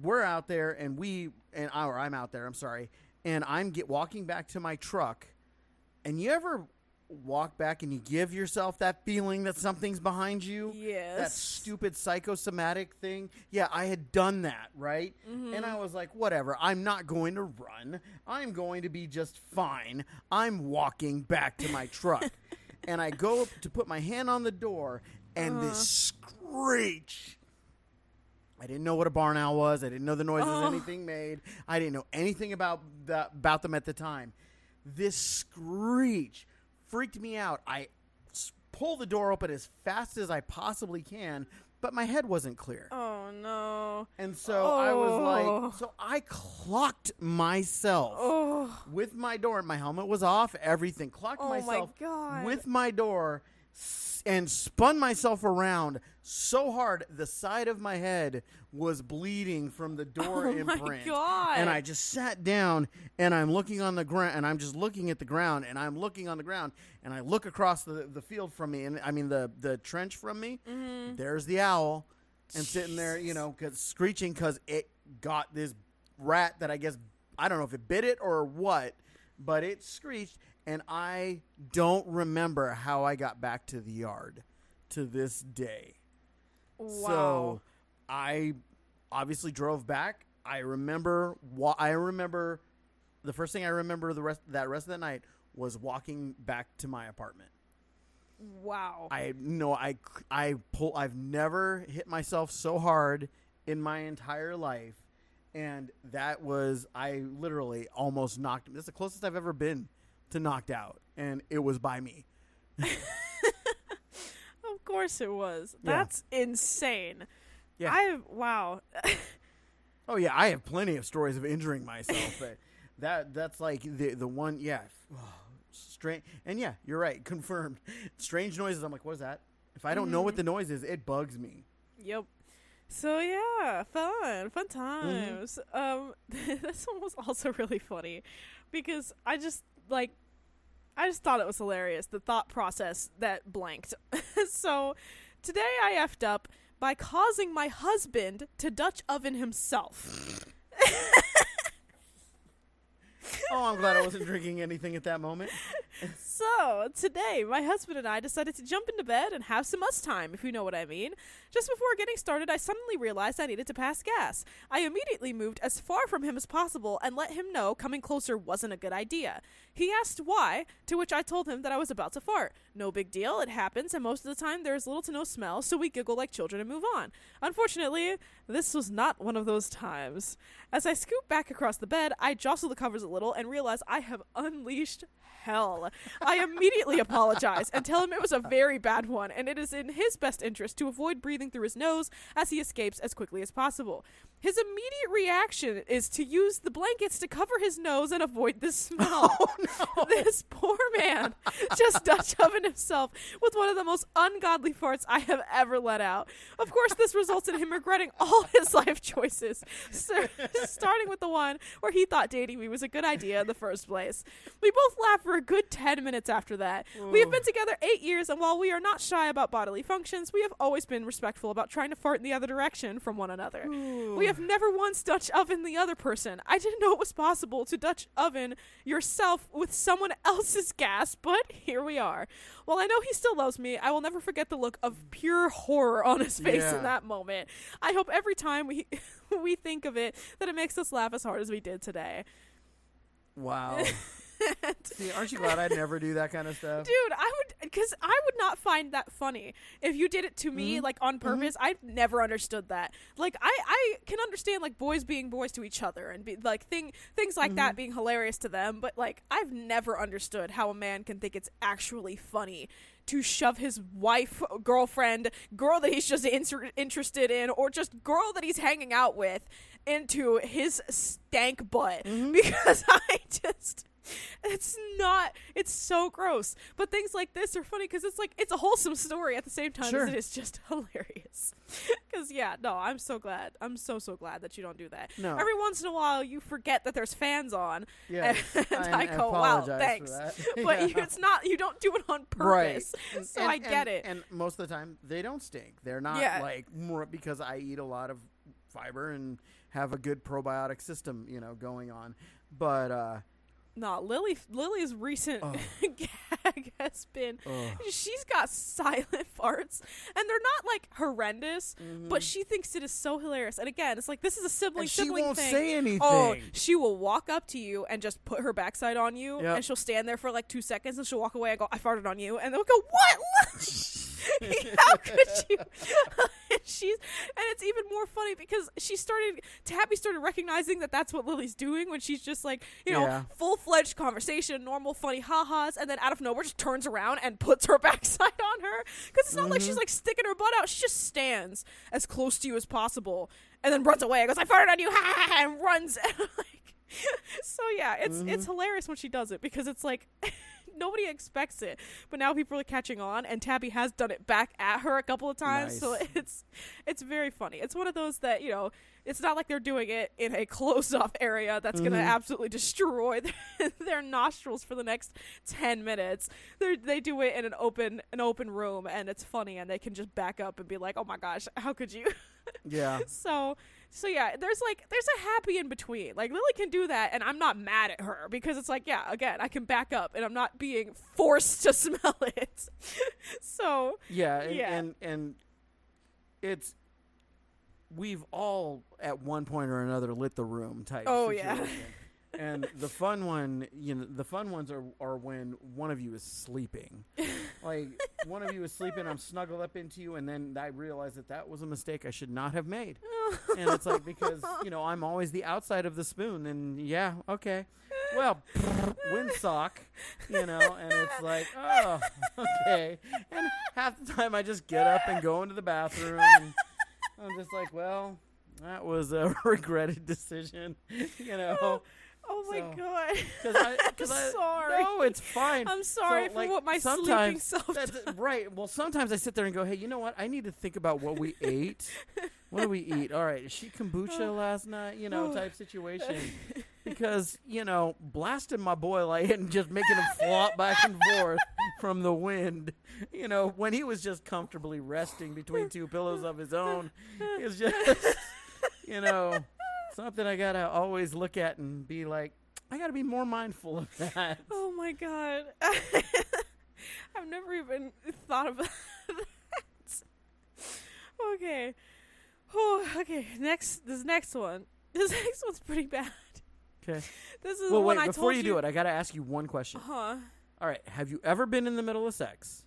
we're out there, and we and or I'm out there. I'm sorry, and I'm get walking back to my truck, and you ever walk back and you give yourself that feeling that something's behind you? Yes. that stupid psychosomatic thing. Yeah, I had done that, right? Mm-hmm. And I was like, whatever, I'm not going to run. I'm going to be just fine. I'm walking back to my truck. and I go to put my hand on the door, and this uh-huh. screech. I didn't know what a barn owl was. I didn't know the noises Oh. anything made. I didn't know anything about the, about them at the time. This screech freaked me out. I pull the door open as fast as I possibly can, but my head wasn't clear. Oh no. And so I was Oh. like, so I clocked myself Oh. with my door. My helmet was off, everything. Clocked Oh my myself God. with my door and spun myself around so hard the side of my head was bleeding from the door Oh my imprint. God. And I just sat down and I'm looking on the ground and I'm just looking at the ground and I'm looking on the ground and I look across the, the field from me and I mean the the trench from me. Mm-hmm. There's the owl and sitting there, you know, cause screeching because it got this rat that I guess I don't know if it bit it or what, but it screeched and I don't remember how I got back to the yard to this day. Wow. So I obviously drove back. I remember wa- I remember the first thing I remember the rest that rest of that night was walking back to my apartment. wow. I no I I pull I've never hit myself so hard in my entire life and that was I literally almost knocked that's the closest I've ever been to knocked out and it was by me. Course it was. Yeah. That's insane. Yeah. I wow. Oh yeah, I have plenty of stories of injuring myself, but that that's like the the one yeah, strange and yeah, you're right, confirmed. Strange noises. I'm like, what is that? If I don't know what the noise is, it bugs me. Yep. So yeah, fun, fun Mm-hmm. times. Um, this one was also really funny because I just like, I just thought it was hilarious the thought process that blanked. so today I effed up by causing my husband to Dutch oven himself. Oh, I'm glad I wasn't drinking anything at that moment. So, today, my husband and I decided to jump into bed and have some us time, if you know what I mean. Just before getting started, I suddenly realized I needed to pass gas. I immediately moved as far from him as possible and let him know coming closer wasn't a good idea. He asked why, to which I told him that I was about to fart. No big deal, it happens, and most of the time there is little to no smell, so we giggle like children and move on. Unfortunately, this was not one of those times. As I scooped back across the bed, I jostled the covers a little and realize I have unleashed hell. I immediately apologize and tell him it was a very bad one and it is in his best interest to avoid breathing through his nose as he escapes as quickly as possible. His immediate reaction is to use the blankets to cover his nose and avoid the smell. Oh, this poor man just Dutch oven himself with one of the most ungodly farts I have ever let out. Of course, this results in him regretting all his life choices, so, starting with the one where he thought dating me was a good idea in the first place. We both laughed for a good 10 minutes after that. We have been together eight years, and while we are not shy about bodily functions, we have always been respectful about trying to fart in the other direction from one another. We have never once Dutch oven the other person. I didn't know it was possible to Dutch oven yourself with someone else's gas, but here we are. While I know he still loves me, I will never forget the look of pure horror on his face Yeah. in that moment. I hope every time we we think of it that it makes us laugh as hard as we did today. Wow. See, aren't you glad I never do that kind of stuff? Dude, I would because I would not find that funny if you did it to me Mhm. like on purpose. I've never understood that. Like I I can understand like boys being boys to each other and be like thing things like that being hilarious to them, but like I've never understood how a man can think it's actually funny to shove his wife, girlfriend, girl that he's just inter- interested in, or just girl that he's hanging out with into his stank butt mm-hmm. because I just it's not it's so gross but things like this are funny because it's like it's a wholesome story at the same time Sure. as it is just hilarious because yeah no i'm so glad i'm so so glad that you don't do that No. every once in a while you forget that there's fans on Yeah. and i, go wow thanks but Yeah. you, it's not you don't do it on Right. purpose And- so and- i get and- it And most of the time, they don't stink. They're not Yeah. like more because I eat a lot of fiber and have a good probiotic system, you know, going on. But uh, no lily lily's recent Oh. gag has been ugh. she's got silent farts and they're not like horrendous but Mhm. she thinks it is so hilarious and again it's like this is a sibling and she sibling won't thing say anything. Oh, she will walk up to you and just put her backside on you, Yep. and she'll stand there for like two seconds, and she'll walk away and go, "I farted on you," and they'll go, "What? How could you?" and she's and it's even more funny because she started Tabby started recognizing that that's what Lily's doing when she's just like you know Yeah. full fledged conversation, normal funny ha-has, and then out of nowhere just turns around and puts her backside on her because it's not like Mm-hmm. she's like sticking her butt out; she just stands as close to you as possible and then runs away and goes, "I farted on you," ha, ha, ha, and runs. like, so yeah, it's Mm-hmm. it's hilarious when she does it because it's like nobody expects it, but now people are catching on, and Tabby has done it back at her a couple of times, so it's it's very funny. It's one of those that you know. It's not like they're doing it in a closed off area that's going to mm-hmm. absolutely destroy their, their nostrils for the next 10 minutes. They they do it in an open an open room and it's funny and they can just back up and be like, "Oh my gosh, how could you?" yeah. so so yeah there's like there's a happy in between like lily can do that and i'm not mad at her because it's like yeah again i can back up and i'm not being forced to smell it so Yeah, and, Yeah. and and it's we've all at one point or another lit the room type. Oh, yeah. and the fun one, you know, the fun ones are are when one of you is sleeping. Like one of you is sleeping, I'm snuggled up into you, and then I realize that that was a mistake I should not have made. and it's like because you know I'm always the outside of the spoon, and yeah, okay, well, windsock, you know, and it's like, oh, okay. And half the time I just get up and go into the bathroom, and I'm just like, well, that was a regretted decision, you know. Oh my So, god Because I, cause I'm I, sorry. no, it's fine. i'm sorry So, for like, what my sleeping self That's right. Well, sometimes I sit there and go, "Hey, you know what? I need to think about what we ate. What did we eat? All right, is she kombucha oh. last night? You know, type situation. Because you know, blasting my boy like and just making him flop back and forth from the wind. You know, when he was just comfortably resting between two pillows of his own, is just you know something I gotta always look at and be like, I gotta be more mindful of that. oh my god i've never even thought about that okay oh, okay next this next one this next one's pretty bad Okay. this is Well, the wait. one I Before told you do it, I gotta ask you one question. huh All right. Have you ever been in the middle of sex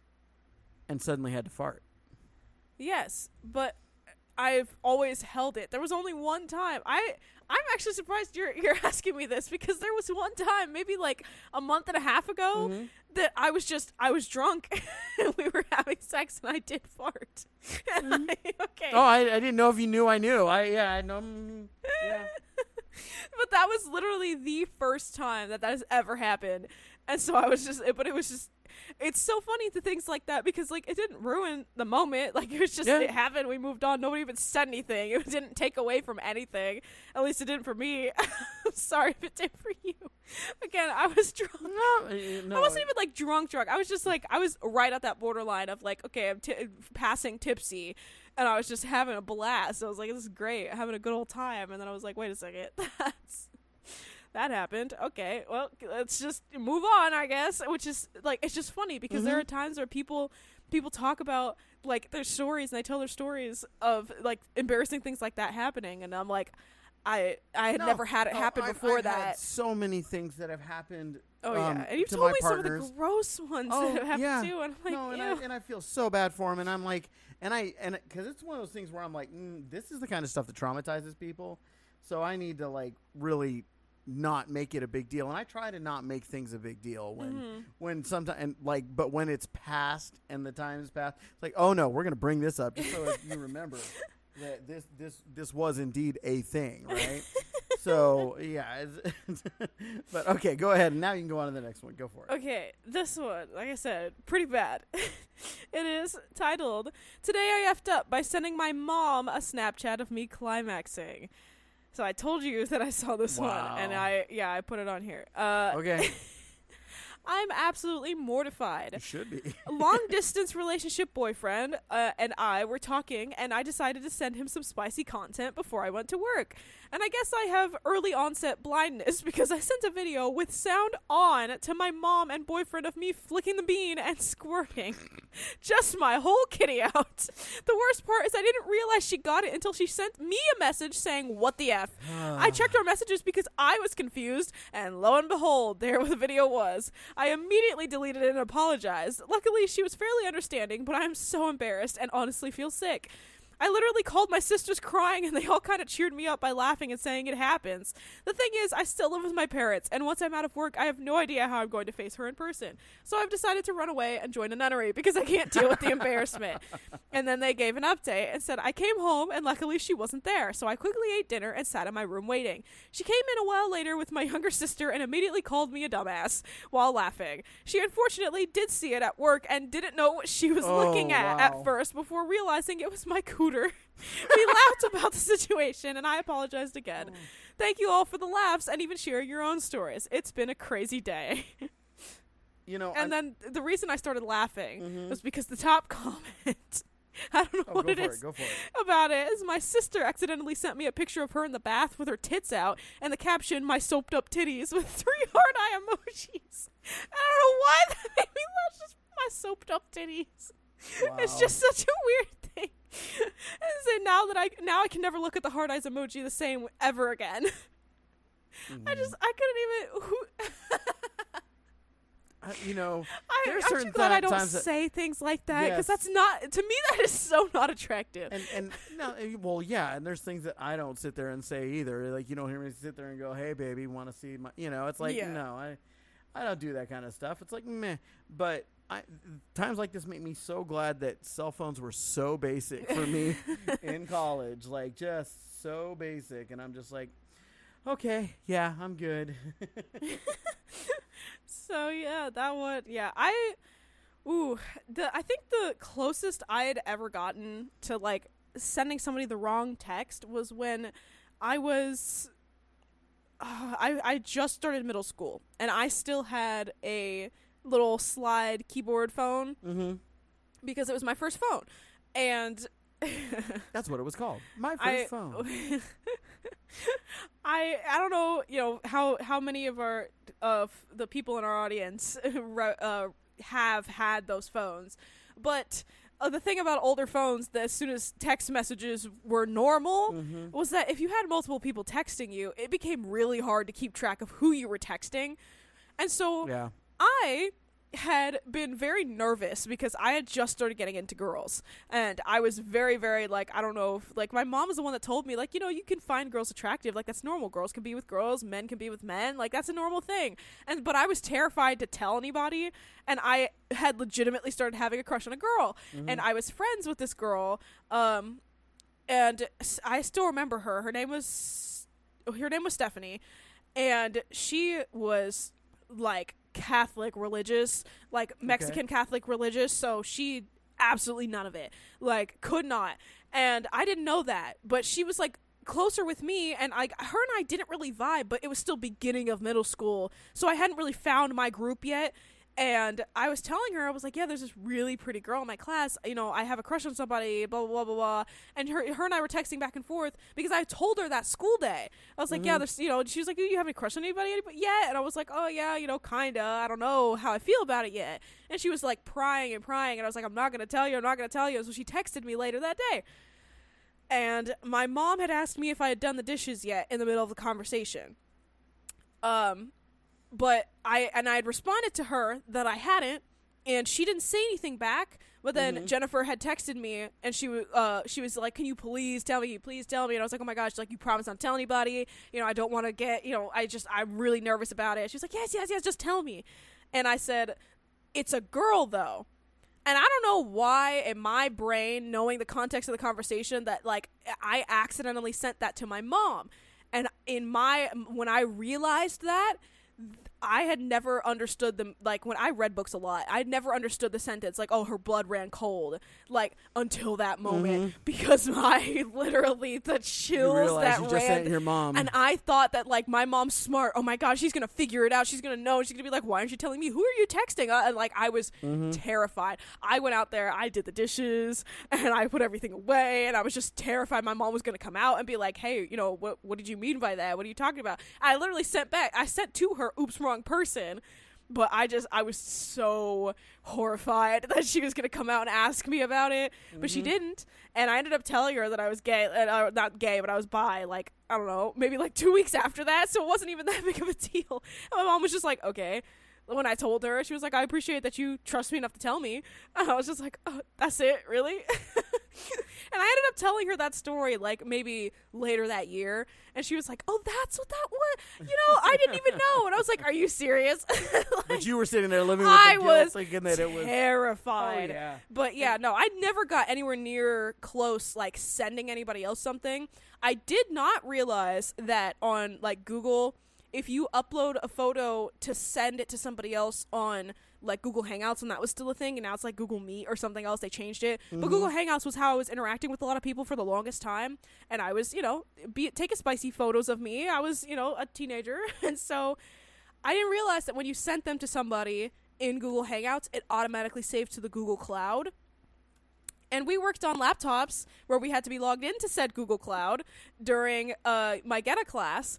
and suddenly had to fart? Yes, but I've always held it. There was only one time. I I'm actually surprised you're you're asking me this because there was one time, maybe like a month and a half ago, Mhm. that I was just I was drunk and we were having sex and I did fart. And I, okay. Oh, I, I didn't know if you knew I knew. I yeah, I know. Yeah. but that was literally the first time that that has ever happened. And so I was just but it was just it's so funny to things like that because like it didn't ruin the moment. Like it was just Yeah. it happened. We moved on. Nobody even said anything. It didn't take away from anything. At least it didn't for me. I'm sorry if it did for you. Again, I was drunk. No, uh, no. I wasn't even like drunk, drunk. I was just like I was right at that borderline of like okay, I'm t- passing tipsy, and I was just having a blast. I was like, this is great, having a good old time. And then I was like, wait a second, that's that happened. Okay, well, let's just move on, I guess. Which is like it's just funny because there Mhm. are times where people people talk about like their stories and they tell their stories of like embarrassing things like that happening, and I'm like. I I had No, never had it no, happen I've- before I've that. So many things that have happened. oh um, yeah, and you've to told me partners. some of the gross ones Oh, that have happened yeah. too, and I'm like, no, and. I, and I feel so bad for him, and I'm like, and I and because it's one of those things where I'm like, mm, this is the kind of stuff that traumatizes people, so I need to like really not make it a big deal, and I try to not make things a big deal when Mhm. when sometimes and like, but when it's past and the time is past, it's like, oh no, we're gonna bring this up just so you remember that this this this was indeed a thing, right? so yeah, but okay, go ahead, and now you can go on to the next one. Go for it. Okay, this one, like I said, pretty bad. it is titled Today I effed up by sending my mom a Snapchat of me climaxing. So I told you that I saw this one and I yeah, I put it on here. Uh Okay, I'm absolutely mortified. you should be. Long distance relationship boyfriend uh, and I were talking, and I decided to send him some spicy content before I went to work. And I guess I have early onset blindness because I sent a video with sound on to my mom and boyfriend of me flicking the bean and squirting. Just my whole kitty out. The worst part is I didn't realize she got it until she sent me a message saying, What the F? I checked our messages because I was confused, and lo and behold, there the video was. I immediately deleted it and apologized. Luckily, she was fairly understanding, but I am so embarrassed and honestly feel sick. I literally called my sisters crying, and they all kind of cheered me up by laughing and saying it happens. The thing is, I still live with my parents, and once I'm out of work, I have no idea how I'm going to face her in person. So I've decided to run away and join a nunnery because I can't deal with the embarrassment. And then they gave an update and said I came home, and luckily she wasn't there. So I quickly ate dinner and sat in my room waiting. She came in a while later with my younger sister and immediately called me a dumbass while laughing. She unfortunately did see it at work and didn't know what she was Oh, looking at wow. at first before realizing it was my we laughed about the situation and I apologized again. Thank you all for the laughs and even sharing your own stories. It's been a crazy day. You know, and I'm- then the reason I started laughing Mhm. was because the top comment. I don't know oh, what it is it. Go for it. about it is my sister accidentally sent me a picture of her in the bath with her tits out and the caption my soaped up titties with three heart eye emojis. I don't know why that made me laugh just my soaped up titties. It's just such a weird thing. and so now that I now I can never look at the hard eyes emoji the same ever again. I Mhm. just I couldn't even who you know, I, There are aren't you certain glad ti- I don't say things like that because Yes. that's not to me that is so not attractive. and and no, eh, well, yeah, and there's things that I don't sit there and say either. Like you don't hear me sit there and go, "Hey, baby, want to see my?" You know, it's like Yeah. no, I I don't do that kind of stuff. It's like meh. But I times like this make me so glad that cell phones were so basic for me in college, like just so basic, and I'm just like. Okay, yeah, I'm good. So yeah, that one. Yeah, I. Ooh, the I think the closest I had ever gotten to like sending somebody the wrong text was when I was. Uh, I I just started middle school and I still had a little slide keyboard phone mm-hmm. because it was my first phone, and That's what it was called. My first I phone. I I don't know you know how how many of our of the people in our audience uh, have had those phones, but uh, the thing about older phones that as soon as text messages were normal Mm-hmm. was that if you had multiple people texting you, it became really hard to keep track of who you were texting, and so Yeah. I had been very nervous because I had just started getting into girls. And I was very, very, like, I don't know, if, like, my mom was the one that told me, like, you know, you can find girls attractive. Like, that's normal. Girls can be with girls, men can be with men. Like, that's a normal thing. And, but I was terrified to tell anybody. And I had legitimately started having a crush on a girl. And I was friends with this girl. Um, and I still remember her. Her name was, her name was Stephanie. And she was like Catholic religious, like Mexican Catholic religious, so she absolutely none of it. Like could not. And I didn't know that, but she was like closer with me and like her and I didn't really vibe, but it was still beginning of middle school. So I hadn't really found my group yet. And I was telling her, I was like, yeah, there's this really pretty girl in my class. You know, I have a crush on somebody, blah, blah, blah, blah, blah. And her, her and I were texting back and forth because I told her that school day. I was like, yeah, there's, you know, and she was like, do you have any crush on anybody yet? And I was like, oh, yeah, you know, kinda. I don't know how I feel about it yet. And she was like prying and prying. And I was like, I'm not going to tell you. I'm not going to tell you. So she texted me later that day. And my mom had asked me if I had done the dishes yet in the middle of the conversation. Um, but I and I had responded to her that I hadn't, and she didn't say anything back. But then Jennifer had texted me, and she wa- uh she was like, "Can you please tell me? Please tell me." And I was like, "Oh my gosh!" She's like, "You promise not to tell anybody? You know, I don't want to get. You know, I just I'm really nervous about it." She was like, "Yes, yes, yes, just tell me." And I said, "It's a girl, though." And I don't know why in my brain, knowing the context of the conversation, that like I accidentally sent that to my mom. And in my when I realized that, I had never understood them like when I read books a lot. I never understood the sentence like, "Oh, her blood ran cold," like until that moment because my literally the You chills realize that you ran your mom. and I thought that like my mom's smart. Oh my god, she's gonna figure it out. She's gonna know. She's gonna be like, "Why aren't you telling me? Who are you texting?" Uh, and like I was terrified. I went out there. I did the dishes and I put everything away. And I was just terrified. My mom was gonna come out and be like, "Hey, you know what? What did you mean by that? What are you talking about?" I literally sent back. I sent to her, "Oops, wrong person." But I just I was so horrified that she was gonna come out and ask me about it, but she didn't. And I ended up telling her that I was gay, and uh, not gay, but I was bi. Like I don't know, maybe like two weeks after that, so it wasn't even that big of a deal. And my mom was just like, okay. When I told her, she was like, I appreciate that you trust me enough to tell me. And I was just like, oh, that's it, really? and I ended up telling her that story like maybe later that year, and she was like, "Oh, that's what that was." You know, I didn't even know, I was like, "Are you serious?" Like, but you were sitting there living with I the guilt, was thinking that it was. terrified. Oh, yeah. But yeah, no, I never got anywhere near close like sending anybody else something. I did not realize that on like Google, if you upload a photo to send it to somebody else on like Google Hangouts and that was still a thing and now it's like Google Meet or something else they changed it. But mm-hmm. Google Hangouts was how I was interacting with a lot of people for the longest time and I was, you know, be take a spicy photos of me. I was, you know, a teenager and so I didn't realize that when you sent them to somebody in Google Hangouts, it automatically saved to the Google Cloud. And we worked on laptops where we had to be logged into said Google Cloud during uh, my Geta class.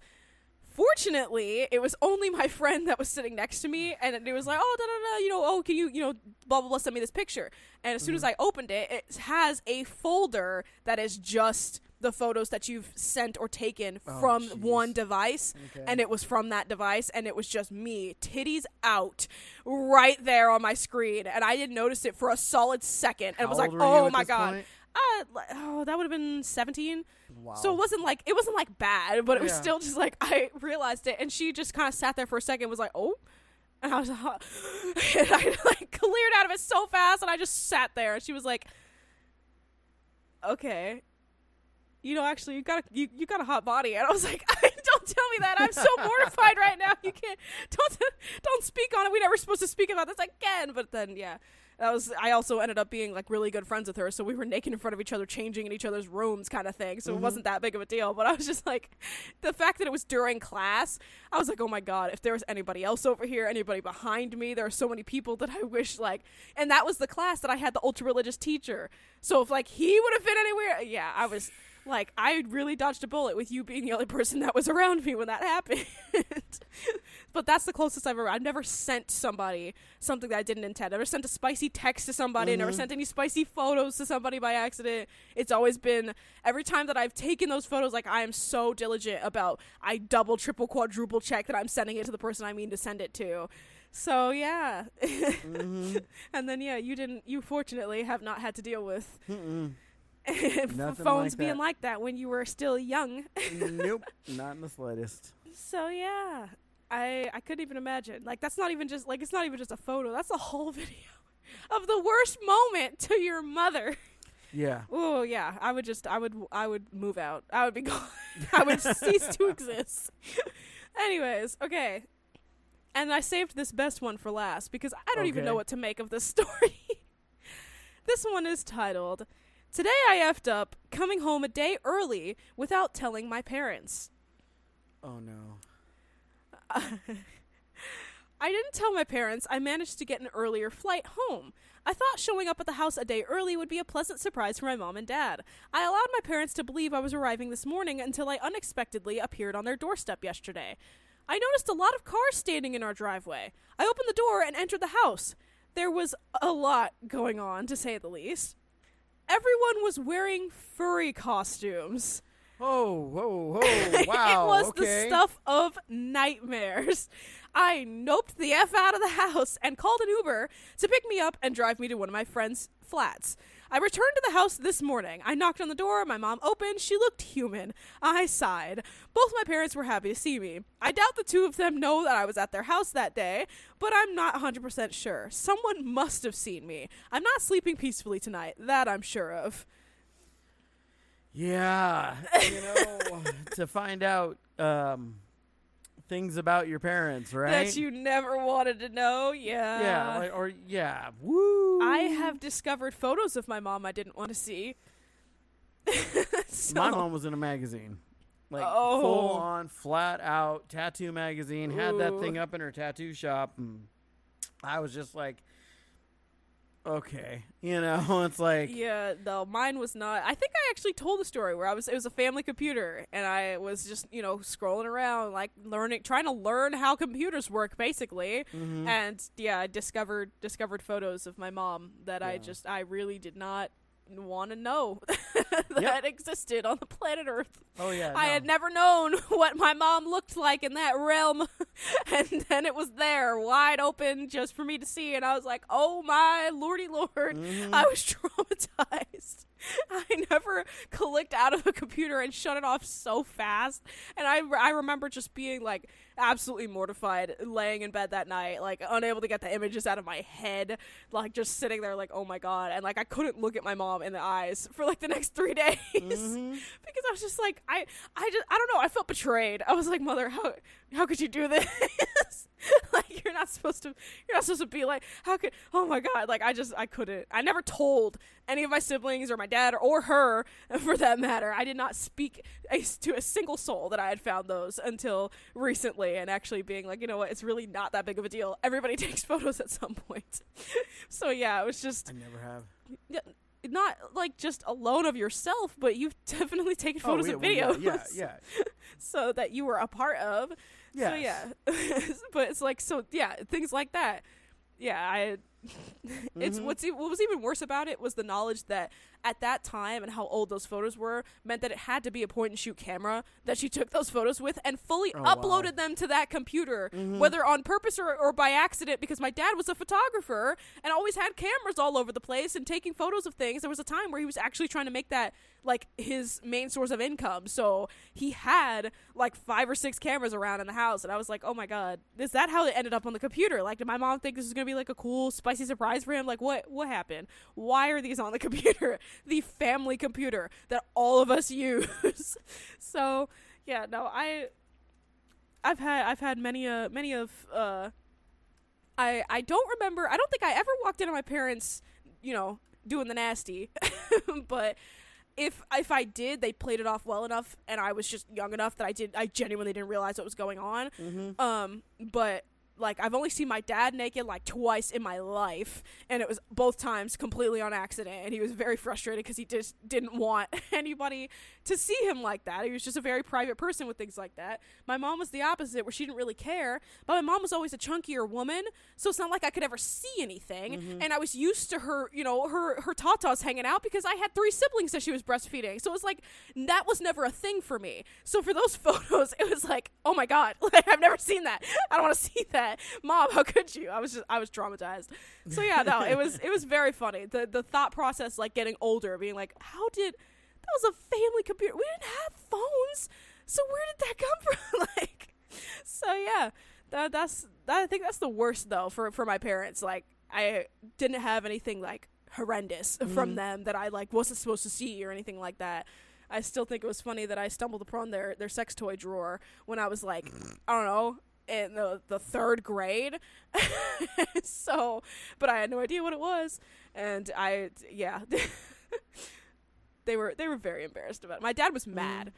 Fortunately, it was only my friend that was sitting next to me, and it was like, oh, da da da, you know, oh, can you, you know, blah blah blah, send me this picture. And as soon as Mm-hmm. I opened it, it has a folder that is just the photos that you've sent or taken Oh, from jeez. one device, Okay. and it was from that device, and it was just me, titties out, right there on my screen, and I didn't notice it for a solid second, and it was like, old were you oh my god. point? Uh, oh, that would have been 17. Wow. So it wasn't like it wasn't like bad, but it was Yeah. still just like I realized it, and she just kind of sat there for a second, and was like, "Oh," and I was like, and I like cleared out of it so fast, and I just sat there, and she was like, "Okay." You know, actually, you got a you, you got a hot body, and I was like, "Don't tell me that! I'm so mortified right now. You can't don't don't speak on it. We never supposed to speak about this again." But then, yeah, that was. I also ended up being like really good friends with her, so we were naked in front of each other, changing in each other's rooms, kind of thing. So it mm-hmm. wasn't that big of a deal. But I was just like, the fact that it was during class, I was like, oh my god, if there was anybody else over here, anybody behind me, there are so many people that I wish like, and that was the class that I had the ultra religious teacher. So if like he would have been anywhere, yeah, I was. Like I really dodged a bullet with you being the only person that was around me when that happened. but that's the closest I've ever. I've never sent somebody something that I didn't intend. I never sent a spicy text to somebody. I never sent any spicy photos to somebody by accident. It's always been every time that I've taken those photos. Like I am so diligent about. I double, triple, quadruple check that I'm sending it to the person I mean to send it to. So yeah, mm-hmm. and then yeah, you didn't. You fortunately have not had to deal with Mm-mm. phones like being like that when you were still young. nope, not in the slightest. So yeah, I I couldn't even imagine. Like that's not even just like it's not even just a photo. That's a whole video of the worst moment to your mother. Yeah. Oh yeah, I would just I would I would move out. I would be gone. I would cease to exist. Anyways, okay. And I saved this best one for last because I don't even know what to make of this story. this one is titled Today I effed up coming home a day early without telling my parents. Oh no. I didn't tell my parents I managed to get an earlier flight home. I thought showing up at the house a day early would be a pleasant surprise for my mom and dad. I allowed my parents to believe I was arriving this morning until I unexpectedly appeared on their doorstep yesterday. I noticed a lot of cars standing in our driveway. I opened the door and entered the house. There was a lot going on, to say the least. Everyone was wearing furry costumes. Oh, whoa, whoa, wow. it was okay. the stuff of nightmares. I noped the F out of the house and called an Uber to pick me up and drive me to one of my friend's flats. I returned to the house this morning. I knocked on the door. My mom opened. She looked human. I sighed. Both my parents were happy to see me. I doubt the two of them know that I was at their house that day, but I'm not 100% sure. Someone must have seen me. I'm not sleeping peacefully tonight. That I'm sure of. Yeah. You know, to find out um, things about your parents, right? That you never wanted to know. Yeah. Yeah, like, or yeah. Woo. I have discovered photos of my mom I didn't want to see. So- My mom was in a magazine. Like Oh. full on, flat out tattoo magazine. Had that thing up in her tattoo shop, and I was just like, okay, you know, it's like, Yeah, no, mine was not. I think I actually told the story where I was. It was a family computer, and I was just you know scrolling around, like learning, trying to learn how computers work, basically. mhm. And yeah, I discovered discovered photos of my mom that I just I really did not want to know that existed on the planet Earth. oh yeah, I no. had never known what my mom looked like in that realm. and then it was there, wide open, just for me to see. And I was like, oh my lordy lord. Mhm. I was traumatized. I never clicked out of a computer and shut it off so fast. And I, I remember just being like absolutely mortified, laying in bed that night, like unable to get the images out of my head, like just sitting there, like, oh my God. And like I couldn't look at my mom in the eyes for like the next three days Mhm. because I was just like I I just I don't know I felt betrayed. I was like, mother, how how could you do this? like you're not supposed to you're not supposed to be like how could oh my god like I just I couldn't. I never told any of my siblings or my dad or her for that matter. I did not speak a, to a single soul that I had found those until recently and actually being like, you know what, it's really not that big of a deal. Everybody takes photos at some point. so yeah, it was just I never have. yeah, not like just alone of yourself, but you've definitely taken oh, photos oh, yeah, and well, yeah, videos. Yeah, yeah, so that you were a part of. yeah. So yeah, but it's like so yeah, things like that. Yeah, I. it's Mhm. what's e- what was even worse about it was the knowledge that at that time and how old those photos were meant that it had to be a point and shoot camera that she took those photos with and fully Oh, wow. uploaded them to that computer Mhm. whether on purpose or, or by accident because my dad was a photographer and always had cameras all over the place and taking photos of things there was a time where he was actually trying to make that like his main source of income so he had like five or six cameras around in the house and i was like oh my god is that how it ended up on the computer like did my mom think this was gonna be like a cool spicy surprise for him? Like what what happened? Why are these on the computer? The family computer that all of us use. So yeah no i i've had i've had many uh many of uh i i don't remember i don't think i ever walked in on my parents you know doing the nasty. But if if I did, they played it off well enough, and I was just young enough that I did I genuinely didn't realize what was going on. Mhm. Um, but like I've only seen my dad naked like twice in my life, and it was both times completely on accident. And he was very frustrated because he just didn't want anybody to see him like that. He was just a very private person with things like that. My mom was the opposite, where she didn't really care. But my mom was always a chunkier woman, so it's not like I could ever see anything. Mm-hmm. And I was used to her, you know, her her tatas hanging out because I had three siblings that she was breastfeeding. So it was like that was never a thing for me. So for those photos, it was like, oh my god, like I've never seen that. I don't want to see that. That, mom. How could you? I was just I was traumatized. So yeah, no, it was it was very funny. The the thought process, like getting older, being like, how did that was a family computer? We didn't have phones, so where did that come from? like, so yeah, that that's that, I think that's the worst though for for my parents. Like, I didn't have anything like horrendous from Mhm. them that I like wasn't supposed to see or anything like that. I still think it was funny that I stumbled upon their their sex toy drawer when I was like, I don't know, in the the third grade. so, but I had no idea what it was, and I yeah, they were they were very embarrassed about it. My dad was mad.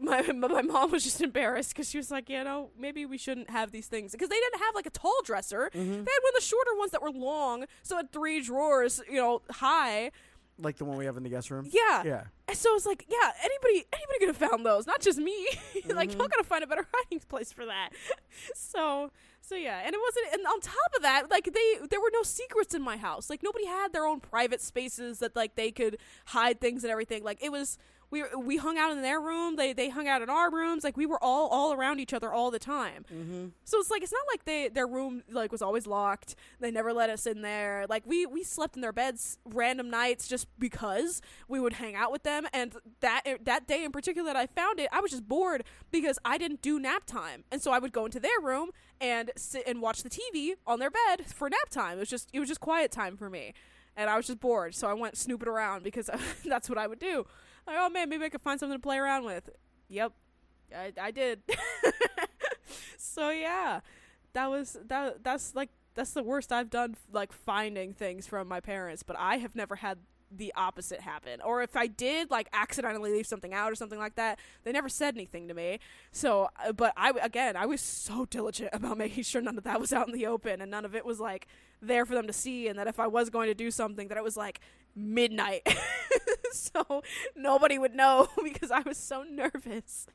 My, my mom was just embarrassed because she was like, you know, maybe we shouldn't have these things because they didn't have like a tall dresser. Mhm. They had one of the shorter ones that were long, so it had three drawers, you know, high. Like the one we have in the guest room. Yeah. Yeah. And so it's like, yeah, anybody anybody could have found those, not just me. like Mhm. y'all gotta find a better hiding place for that. so so yeah, and it wasn't and on top of that, like they there were no secrets in my house. Like nobody had their own private spaces that like they could hide things and everything. Like it was we we hung out in their room, they they hung out in our rooms, like we were all all around each other all the time. Mm-hmm. So it's like it's not like they their room like was always locked. They never let us in there. Like we we slept in their beds random nights just because we would hang out with them. And that that day in particular that I found it, I was just bored because I didn't do nap time, and so I would go into their room and sit and watch the TV on their bed for nap time. It was just it was just quiet time for me. And I was just bored, so I went snooping around because that's what I would do. Like, oh man, maybe I could find something to play around with. Yep, I, I did. so yeah, that was that. That's like that's the worst I've done. Like finding things from my parents, but I have never had the opposite happen. Or if I did, like accidentally leave something out or something like that, they never said anything to me. So, uh, but I again, I was so diligent about making sure none of that was out in the open and none of it was like there for them to see, and that if I was going to do something, that it was like midnight. so nobody would know because I was so nervous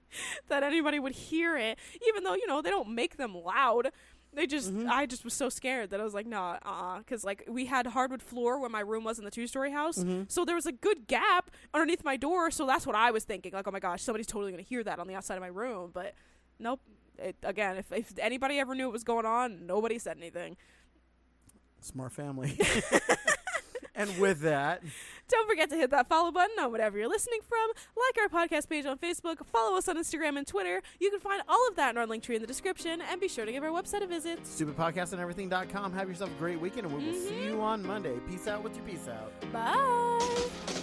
that anybody would hear it, even though, you know, they don't make them loud. They just, Mhm. I just was so scared that I was like, nah, uh, because like we had hardwood floor where my room was in the two story house, Mhm. so there was a good gap underneath my door. So that's what I was thinking, like, oh my gosh, somebody's totally gonna hear that on the outside of my room. But nope. It, again, if if anybody ever knew what was going on, nobody said anything. Smart family. and with that, Don't forget to hit that follow button on whatever you're listening from. Like our podcast page on Facebook. Follow us on Instagram and Twitter. You can find all of that in our link tree in the description. And be sure to give our website a visit. stupidpodcastoneverything.com. Have yourself a great weekend, and we will see mm-hmm. you on Monday. Peace out with your peace out. Bye.